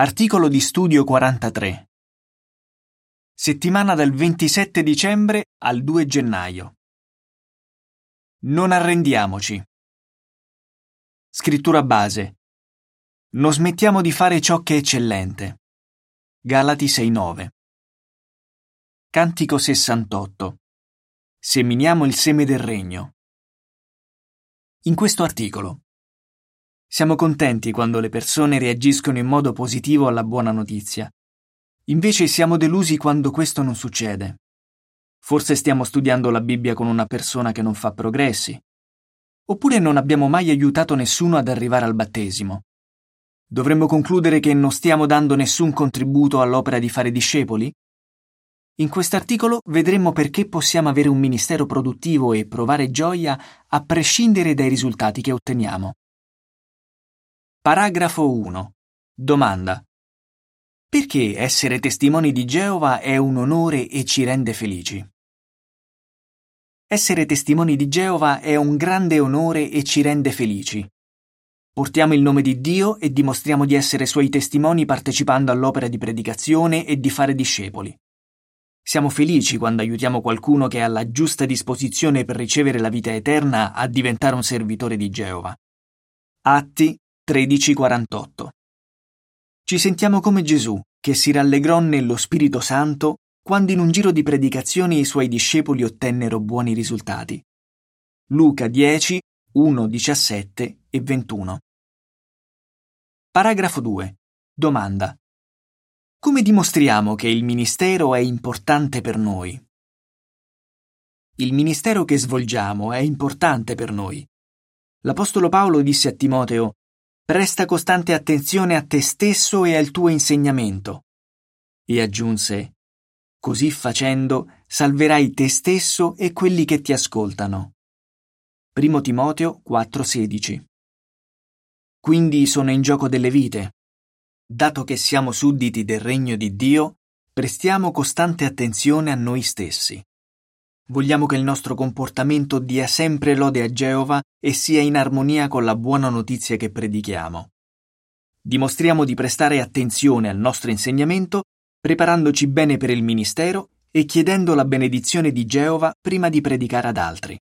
Articolo di studio 43. Settimana dal 27 dicembre al 2 gennaio. Non arrendiamoci. Scrittura base. Non smettiamo di fare ciò che è eccellente. Galati 6:9. Cantico 68. Seminiamo il seme del regno. In questo articolo siamo contenti quando le persone reagiscono in modo positivo alla buona notizia. Invece siamo delusi quando questo non succede. Forse stiamo studiando la Bibbia con una persona che non fa progressi. Oppure non abbiamo mai aiutato nessuno ad arrivare al battesimo. Dovremmo concludere che non stiamo dando nessun contributo all'opera di fare discepoli? In quest'articolo vedremo perché possiamo avere un ministero produttivo e provare gioia a prescindere dai risultati che otteniamo. Paragrafo 1. Domanda. Perché essere testimoni di Geova è un onore e ci rende felici? Essere testimoni di Geova è un grande onore e ci rende felici. Portiamo il nome di Dio e dimostriamo di essere suoi testimoni partecipando all'opera di predicazione e di fare discepoli. Siamo felici quando aiutiamo qualcuno che ha la giusta disposizione per ricevere la vita eterna a diventare un servitore di Geova. Atti 13:48. Ci sentiamo come Gesù, che si rallegrò nello Spirito Santo quando in un giro di predicazioni i suoi discepoli ottennero buoni risultati. Luca 10, 1, 17 e 21. Paragrafo 2. Domanda. Come dimostriamo che il ministero è importante per noi? Il ministero che svolgiamo è importante per noi. L'Apostolo Paolo disse a Timoteo Presta costante attenzione a te stesso e al tuo insegnamento. E aggiunse, Così facendo salverai te stesso e quelli che ti ascoltano. 1 Timoteo 4:16 Quindi sono in gioco delle vite. Dato che siamo sudditi del regno di Dio, prestiamo costante attenzione a noi stessi. Vogliamo che il nostro comportamento dia sempre lode a Geova e sia in armonia con la buona notizia che predichiamo. Dimostriamo di prestare attenzione al nostro insegnamento, preparandoci bene per il ministero e chiedendo la benedizione di Geova prima di predicare ad altri.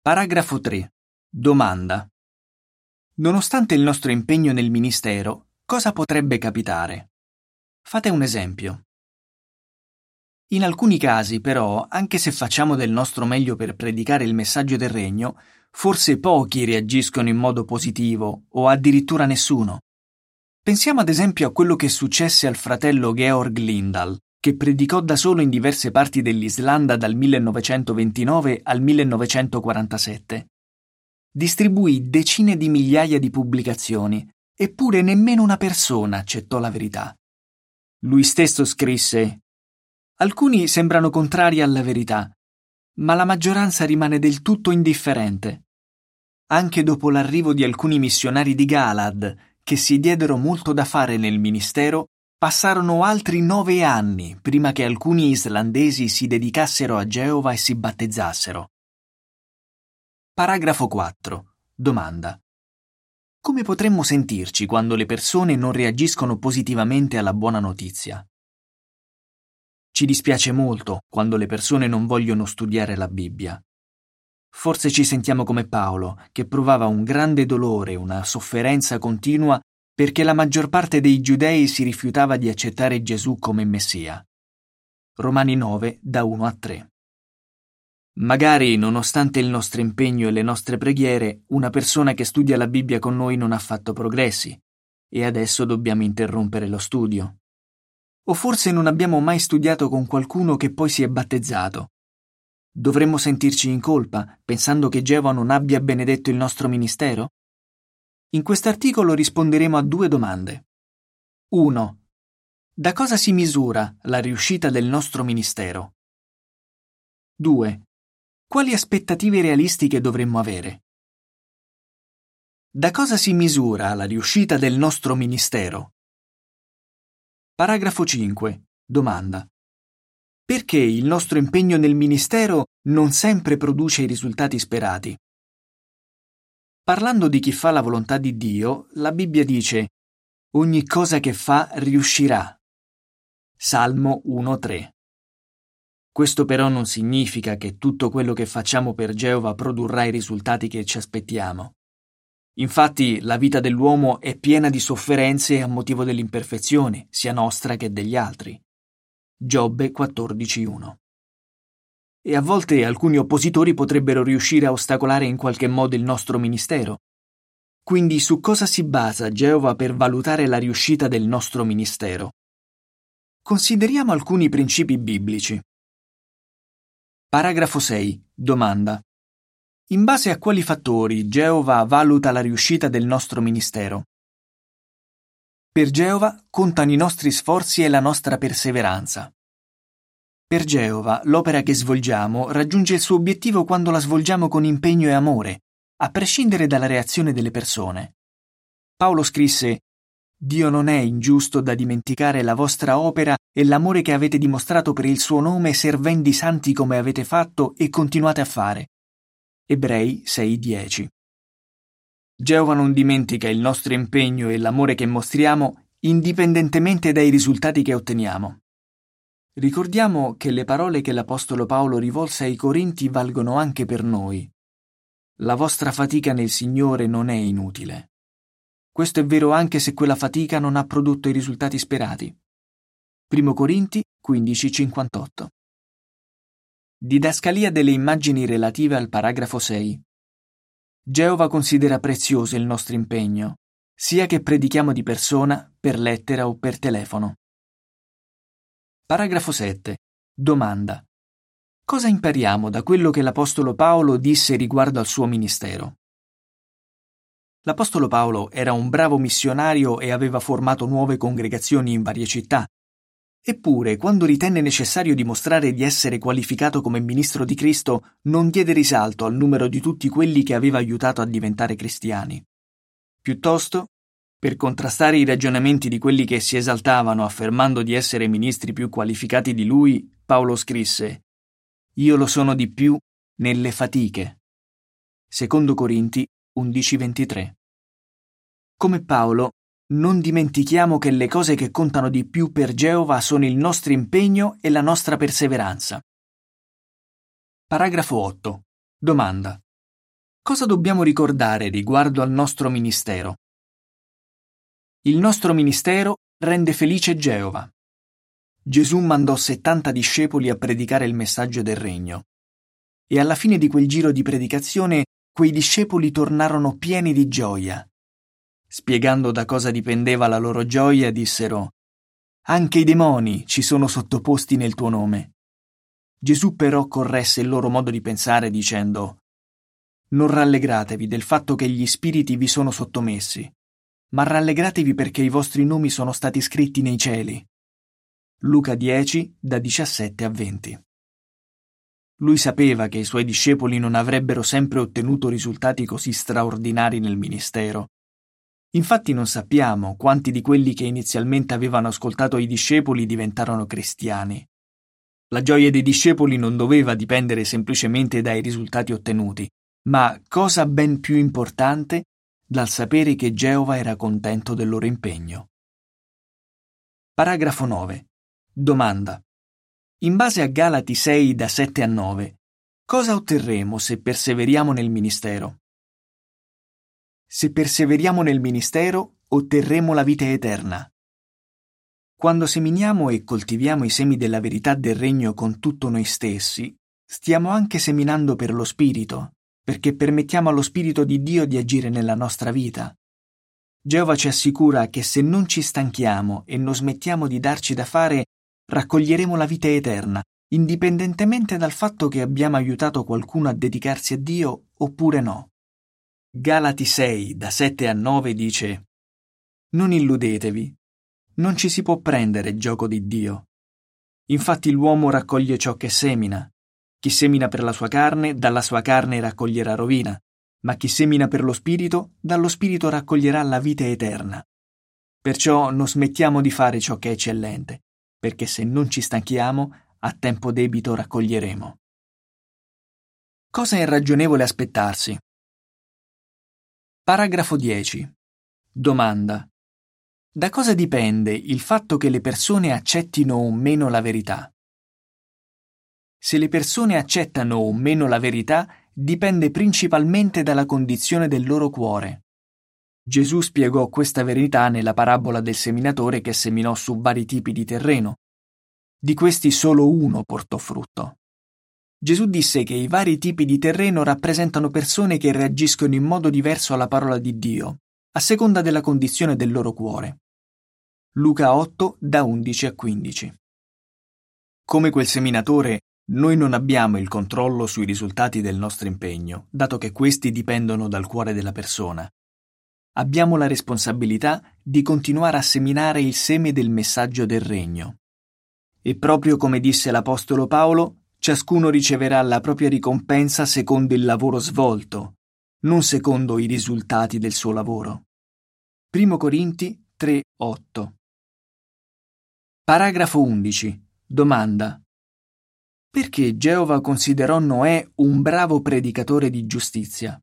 Paragrafo 3. Domanda. Nonostante il nostro impegno nel ministero, cosa potrebbe capitare? Fate un esempio. In alcuni casi, però, anche se facciamo del nostro meglio per predicare il messaggio del regno, forse pochi reagiscono in modo positivo o addirittura nessuno. Pensiamo ad esempio a quello che successe al fratello Georg Lindahl, che predicò da solo in diverse parti dell'Islanda dal 1929 al 1947. Distribuì decine di migliaia di pubblicazioni, eppure nemmeno una persona accettò la verità. Lui stesso scrisse Alcuni sembrano contrari alla verità, ma la maggioranza rimane del tutto indifferente. Anche dopo l'arrivo di alcuni missionari di Galad, che si diedero molto da fare nel ministero, passarono altri nove anni prima che alcuni islandesi si dedicassero a Geova e si battezzassero. Paragrafo 4. Domanda. Come potremmo sentirci quando le persone non reagiscono positivamente alla buona notizia? Ci dispiace molto quando le persone non vogliono studiare la Bibbia. Forse ci sentiamo come Paolo, che provava un grande dolore, una sofferenza continua perché la maggior parte dei giudei si rifiutava di accettare Gesù come Messia. Romani 9, da 1 a 3. Magari, nonostante il nostro impegno e le nostre preghiere, una persona che studia la Bibbia con noi non ha fatto progressi, e adesso dobbiamo interrompere lo studio. O forse non abbiamo mai studiato con qualcuno che poi si è battezzato. Dovremmo sentirci in colpa, pensando che Geova non abbia benedetto il nostro ministero? In quest'articolo risponderemo a due domande. 1. Da cosa si misura la riuscita del nostro ministero? 2. Quali aspettative realistiche dovremmo avere? Da cosa si misura la riuscita del nostro ministero? Paragrafo 5. Domanda. Perché il nostro impegno nel ministero non sempre produce i risultati sperati? Parlando di chi fa la volontà di Dio, la Bibbia dice Ogni cosa che fa riuscirà. Salmo 1.3 Questo però non significa che tutto quello che facciamo per Geova produrrà i risultati che ci aspettiamo. Infatti la vita dell'uomo è piena di sofferenze a motivo dell'imperfezione, sia nostra che degli altri. Giobbe 14.1 E a volte alcuni oppositori potrebbero riuscire a ostacolare in qualche modo il nostro ministero, quindi su cosa si basa Geova per valutare la riuscita del nostro ministero? Consideriamo alcuni principi biblici. Paragrafo 6. Domanda. In base a quali fattori Geova valuta la riuscita del nostro ministero? Per Geova contano i nostri sforzi e la nostra perseveranza. Per Geova l'opera che svolgiamo raggiunge il suo obiettivo quando la svolgiamo con impegno e amore, a prescindere dalla reazione delle persone. Paolo scrisse Dio non è ingiusto da dimenticare la vostra opera e l'amore che avete dimostrato per il suo nome servendo i santi come avete fatto e continuate a fare. Ebrei 6:10 Geova non dimentica il nostro impegno e l'amore che mostriamo indipendentemente dai risultati che otteniamo. Ricordiamo che le parole che l'Apostolo Paolo rivolse ai Corinti valgono anche per noi. La vostra fatica nel Signore non è inutile. Questo è vero anche se quella fatica non ha prodotto i risultati sperati. 1 Corinti 15:58 Didascalia delle immagini relative al paragrafo 6 Geova considera prezioso il nostro impegno, sia che predichiamo di persona, per lettera o per telefono. Paragrafo 7. Domanda. Cosa impariamo da quello che l'Apostolo Paolo disse riguardo al suo ministero? L'Apostolo Paolo era un bravo missionario e aveva formato nuove congregazioni in varie città. Eppure, quando ritenne necessario dimostrare di essere qualificato come ministro di Cristo, non diede risalto al numero di tutti quelli che aveva aiutato a diventare cristiani. Piuttosto, per contrastare i ragionamenti di quelli che si esaltavano affermando di essere ministri più qualificati di lui, Paolo scrisse io lo sono di più nelle fatiche. Secondo Corinti 11:23. Come Paolo, non dimentichiamo che le cose che contano di più per Geova sono il nostro impegno e la nostra perseveranza. Paragrafo 8. Domanda. Cosa dobbiamo ricordare riguardo al nostro ministero? Il nostro ministero rende felice Geova. Gesù mandò 70 discepoli a predicare il messaggio del regno. E alla fine di quel giro di predicazione quei discepoli tornarono pieni di gioia. Spiegando da cosa dipendeva la loro gioia, dissero Anche i demoni ci sono sottoposti nel tuo nome. Gesù però corresse il loro modo di pensare dicendo Non rallegratevi del fatto che gli spiriti vi sono sottomessi, ma rallegratevi perché i vostri nomi sono stati scritti nei cieli. Luca 10 da 17 a 20. Lui sapeva che i suoi discepoli non avrebbero sempre ottenuto risultati così straordinari nel ministero. Infatti non sappiamo quanti di quelli che inizialmente avevano ascoltato i discepoli diventarono cristiani. La gioia dei discepoli non doveva dipendere semplicemente dai risultati ottenuti, ma, cosa ben più importante, dal sapere che Geova era contento del loro impegno. Paragrafo 9. Domanda. In base a Galati 6 da 7 a 9, cosa otterremo se perseveriamo nel ministero? Se perseveriamo nel ministero, otterremo la vita eterna. Quando seminiamo e coltiviamo i semi della verità del regno con tutto noi stessi, stiamo anche seminando per lo Spirito, perché permettiamo allo Spirito di Dio di agire nella nostra vita. Geova ci assicura che se non ci stanchiamo e non smettiamo di darci da fare, raccoglieremo la vita eterna, indipendentemente dal fatto che abbiamo aiutato qualcuno a dedicarsi a Dio oppure no. Galati 6, da 7 a 9 dice Non illudetevi, non ci si può prendere gioco di Dio. Infatti l'uomo raccoglie ciò che semina. Chi semina per la sua carne, dalla sua carne raccoglierà rovina, ma chi semina per lo Spirito, dallo Spirito raccoglierà la vita eterna. Perciò non smettiamo di fare ciò che è eccellente, perché se non ci stanchiamo, a tempo debito raccoglieremo. Cosa è ragionevole aspettarsi? Paragrafo 10. Domanda. Da cosa dipende il fatto che le persone accettino o meno la verità? Se le persone accettano o meno la verità dipende principalmente dalla condizione del loro cuore. Gesù spiegò questa verità nella parabola del seminatore che seminò su vari tipi di terreno. Di questi solo uno portò frutto. Gesù disse che i vari tipi di terreno rappresentano persone che reagiscono in modo diverso alla parola di Dio, a seconda della condizione del loro cuore. Luca 8 da 11 a 15. Come quel seminatore, noi non abbiamo il controllo sui risultati del nostro impegno, dato che questi dipendono dal cuore della persona. Abbiamo la responsabilità di continuare a seminare il seme del messaggio del regno. E proprio come disse l'Apostolo Paolo, ciascuno riceverà la propria ricompensa secondo il lavoro svolto, non secondo i risultati del suo lavoro. 1 Corinti 3:8 Paragrafo 11. Domanda. Perché Geova considerò Noè un bravo predicatore di giustizia?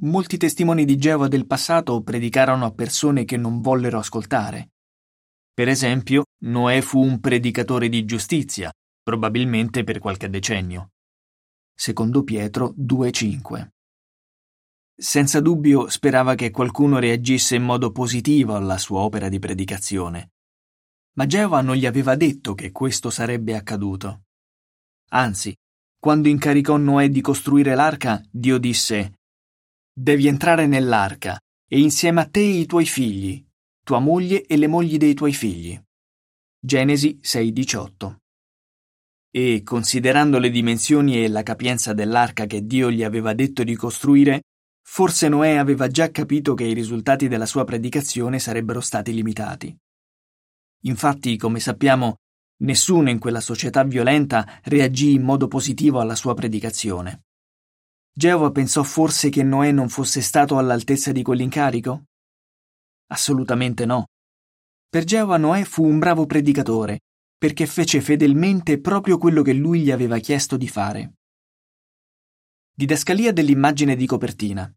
Molti testimoni di Geova del passato predicarono a persone che non vollero ascoltare. Per esempio, Noè fu un predicatore di giustizia, probabilmente per qualche decennio. Secondo Pietro 2:5. Senza dubbio sperava che qualcuno reagisse in modo positivo alla sua opera di predicazione. Ma Geova non gli aveva detto che questo sarebbe accaduto. Anzi, quando incaricò Noè di costruire l'arca, Dio disse Devi entrare nell'arca, e insieme a te i tuoi figli, tua moglie e le mogli dei tuoi figli. Genesi 6:18. E, considerando le dimensioni e la capienza dell'arca che Dio gli aveva detto di costruire, forse Noè aveva già capito che i risultati della sua predicazione sarebbero stati limitati. Infatti, come sappiamo, nessuno in quella società violenta reagì in modo positivo alla sua predicazione. Geova pensò forse che Noè non fosse stato all'altezza di quell'incarico? Assolutamente no. Per Geova Noè fu un bravo predicatore, perché fece fedelmente proprio quello che lui gli aveva chiesto di fare. Didascalia dell'immagine di copertina.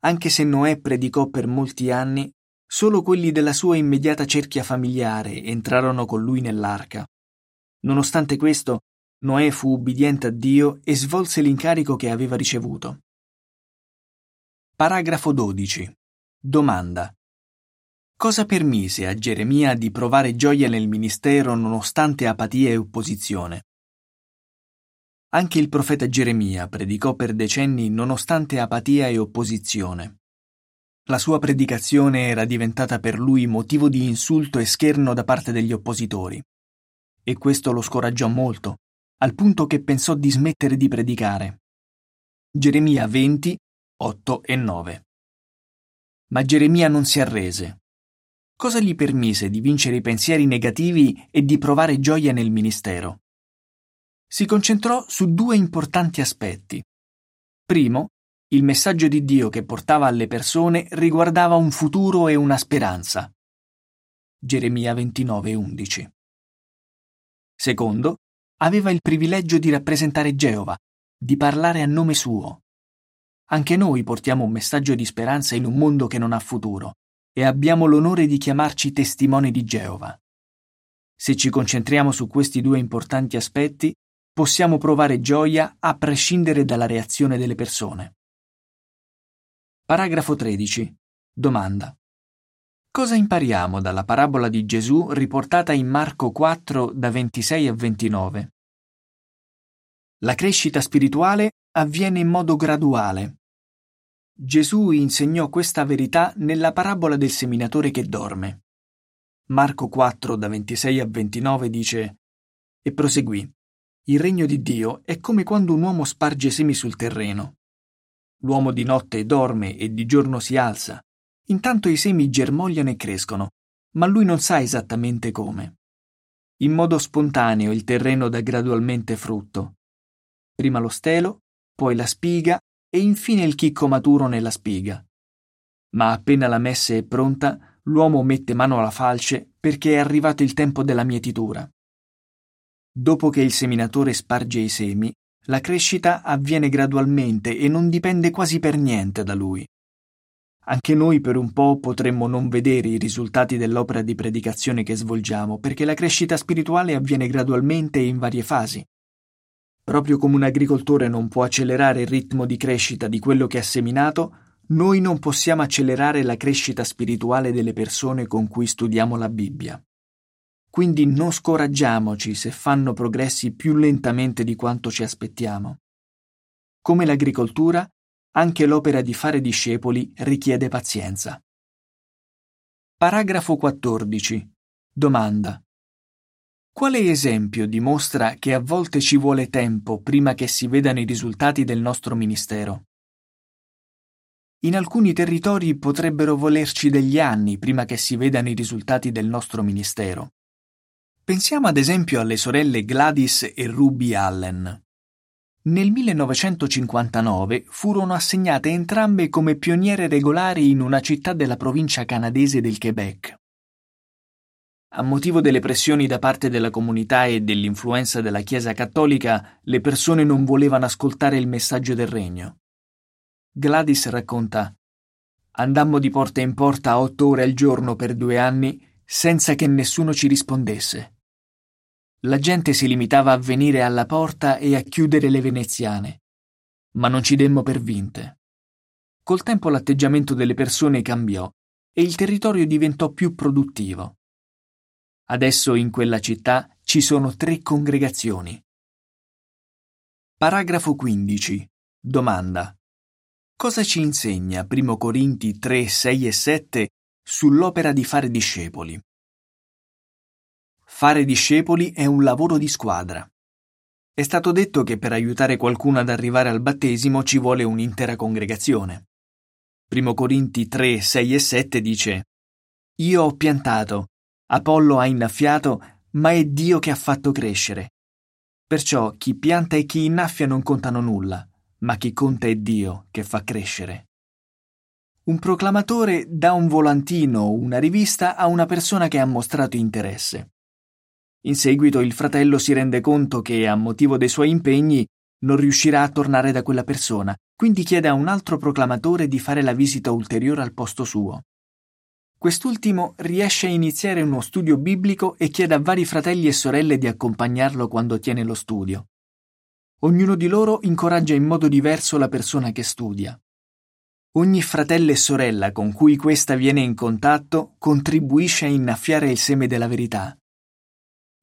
Anche se Noè predicò per molti anni, solo quelli della sua immediata cerchia familiare entrarono con lui nell'arca. Nonostante questo, Noè fu ubbidiente a Dio e svolse l'incarico che aveva ricevuto. Paragrafo 12. Domanda. Cosa permise a Geremia di provare gioia nel ministero nonostante apatia e opposizione? Anche il profeta Geremia predicò per decenni nonostante apatia e opposizione. La sua predicazione era diventata per lui motivo di insulto e scherno da parte degli oppositori. E questo lo scoraggiò molto, al punto che pensò di smettere di predicare. Geremia 20, 8 e 9. Ma Geremia non si arrese. Cosa gli permise di vincere i pensieri negativi e di provare gioia nel ministero? Si concentrò su due importanti aspetti. Primo, il messaggio di Dio che portava alle persone riguardava un futuro e una speranza. Geremia 29, 11. Secondo, aveva il privilegio di rappresentare Geova, di parlare a nome suo. Anche noi portiamo un messaggio di speranza in un mondo che non ha futuro e abbiamo l'onore di chiamarci testimoni di Geova. Se ci concentriamo su questi due importanti aspetti, possiamo provare gioia a prescindere dalla reazione delle persone. Paragrafo 13. Domanda. Cosa impariamo dalla parabola di Gesù riportata in Marco 4 da 26 a 29? La crescita spirituale avviene in modo graduale. Gesù insegnò questa verità nella parabola del seminatore che dorme. Marco 4 da 26 a 29 dice e proseguì. Il regno di Dio è come quando un uomo sparge semi sul terreno. L'uomo di notte dorme e di giorno si alza, Intanto i semi germogliano e crescono, ma lui non sa esattamente come. In modo spontaneo il terreno dà gradualmente frutto. Prima lo stelo, poi la spiga e infine il chicco maturo nella spiga. Ma appena la messe è pronta, l'uomo mette mano alla falce perché è arrivato il tempo della mietitura. Dopo che il seminatore sparge i semi, la crescita avviene gradualmente e non dipende quasi per niente da lui. Anche noi per un po' potremmo non vedere i risultati dell'opera di predicazione che svolgiamo, perché la crescita spirituale avviene gradualmente e in varie fasi. Proprio come un agricoltore non può accelerare il ritmo di crescita di quello che ha seminato, noi non possiamo accelerare la crescita spirituale delle persone con cui studiamo la Bibbia. Quindi non scoraggiamoci se fanno progressi più lentamente di quanto ci aspettiamo. Come l'agricoltura, anche l'opera di fare discepoli richiede pazienza. Paragrafo 14. Domanda. Quale esempio dimostra che a volte ci vuole tempo prima che si vedano i risultati del nostro ministero? In alcuni territori potrebbero volerci degli anni prima che si vedano i risultati del nostro ministero. Pensiamo ad esempio alle sorelle Gladys e Ruby Allen. Nel 1959 furono assegnate entrambe come pioniere regolari in una città della provincia canadese del Quebec. A motivo delle pressioni da parte della comunità e dell'influenza della Chiesa cattolica, le persone non volevano ascoltare il messaggio del regno. Gladys racconta Andammo di porta in porta otto ore al giorno per due anni senza che nessuno ci rispondesse. La gente si limitava a venire alla porta e a chiudere le veneziane, ma non ci demmo per vinte. Col tempo l'atteggiamento delle persone cambiò e il territorio diventò più produttivo. Adesso in quella città ci sono tre congregazioni. Paragrafo 15. Domanda. Cosa ci insegna 1 Corinti 3, 6 e 7 sull'opera di fare discepoli? Fare discepoli è un lavoro di squadra. È stato detto che per aiutare qualcuno ad arrivare al battesimo ci vuole un'intera congregazione. 1 Corinti 3, 6 e 7 dice Io ho piantato, Apollo ha innaffiato, ma è Dio che ha fatto crescere. Perciò chi pianta e chi innaffia non contano nulla, ma chi conta è Dio che fa crescere. Un proclamatore dà un volantino o una rivista a una persona che ha mostrato interesse. In seguito il fratello si rende conto che, a motivo dei suoi impegni, non riuscirà a tornare da quella persona, quindi chiede a un altro proclamatore di fare la visita ulteriore al posto suo. Quest'ultimo riesce a iniziare uno studio biblico e chiede a vari fratelli e sorelle di accompagnarlo quando tiene lo studio. Ognuno di loro incoraggia in modo diverso la persona che studia. Ogni fratello e sorella con cui questa viene in contatto contribuisce a innaffiare il seme della verità.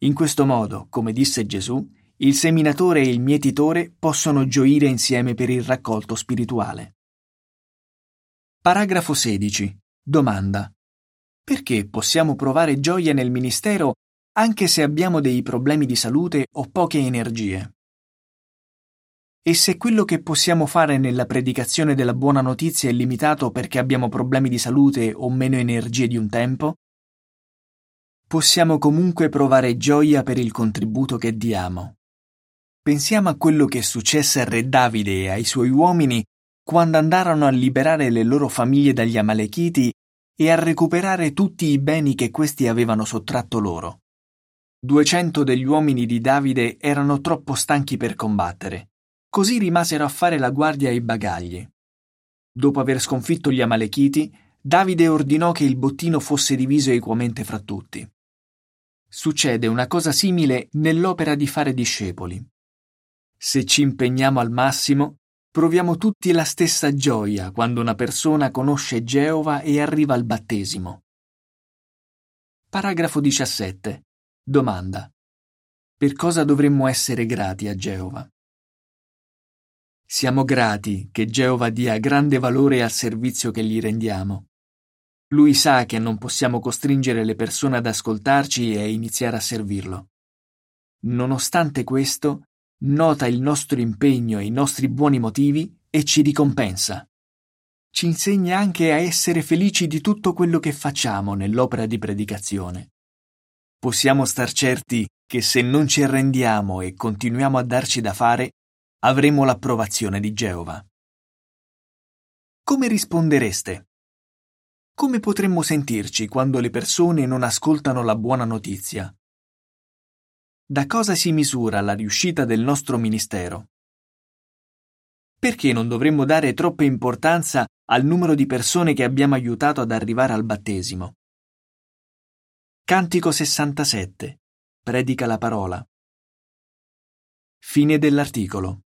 In questo modo, come disse Gesù, il seminatore e il mietitore possono gioire insieme per il raccolto spirituale. Paragrafo 16. Domanda. Perché possiamo provare gioia nel ministero anche se abbiamo dei problemi di salute o poche energie? E se quello che possiamo fare nella predicazione della buona notizia è limitato perché abbiamo problemi di salute o meno energie di un tempo? Possiamo comunque provare gioia per il contributo che diamo. Pensiamo a quello che successe a Re Davide e ai suoi uomini quando andarono a liberare le loro famiglie dagli Amalechiti e a recuperare tutti i beni che questi avevano sottratto loro. Duecento degli uomini di Davide erano troppo stanchi per combattere, così rimasero a fare la guardia ai bagagli. Dopo aver sconfitto gli Amalechiti, Davide ordinò che il bottino fosse diviso equamente fra tutti. Succede una cosa simile nell'opera di fare discepoli. Se ci impegniamo al massimo, Proviamo tutti la stessa gioia quando una persona conosce Geova e arriva al battesimo. Paragrafo 17. Domanda. Per cosa dovremmo essere grati a Geova? Siamo grati che Geova dia grande valore al servizio che gli rendiamo. Lui sa che non possiamo costringere le persone ad ascoltarci e a iniziare a servirlo. Nonostante questo, nota il nostro impegno e i nostri buoni motivi e ci ricompensa. Ci insegna anche a essere felici di tutto quello che facciamo nell'opera di predicazione. Possiamo star certi che se non ci arrendiamo e continuiamo a darci da fare, avremo l'approvazione di Geova. Come rispondereste? Come potremmo sentirci quando le persone non ascoltano la buona notizia? Da cosa si misura la riuscita del nostro ministero? Perché non dovremmo dare troppa importanza al numero di persone che abbiamo aiutato ad arrivare al battesimo? Cantico 67. Predica la parola. Fine dell'articolo.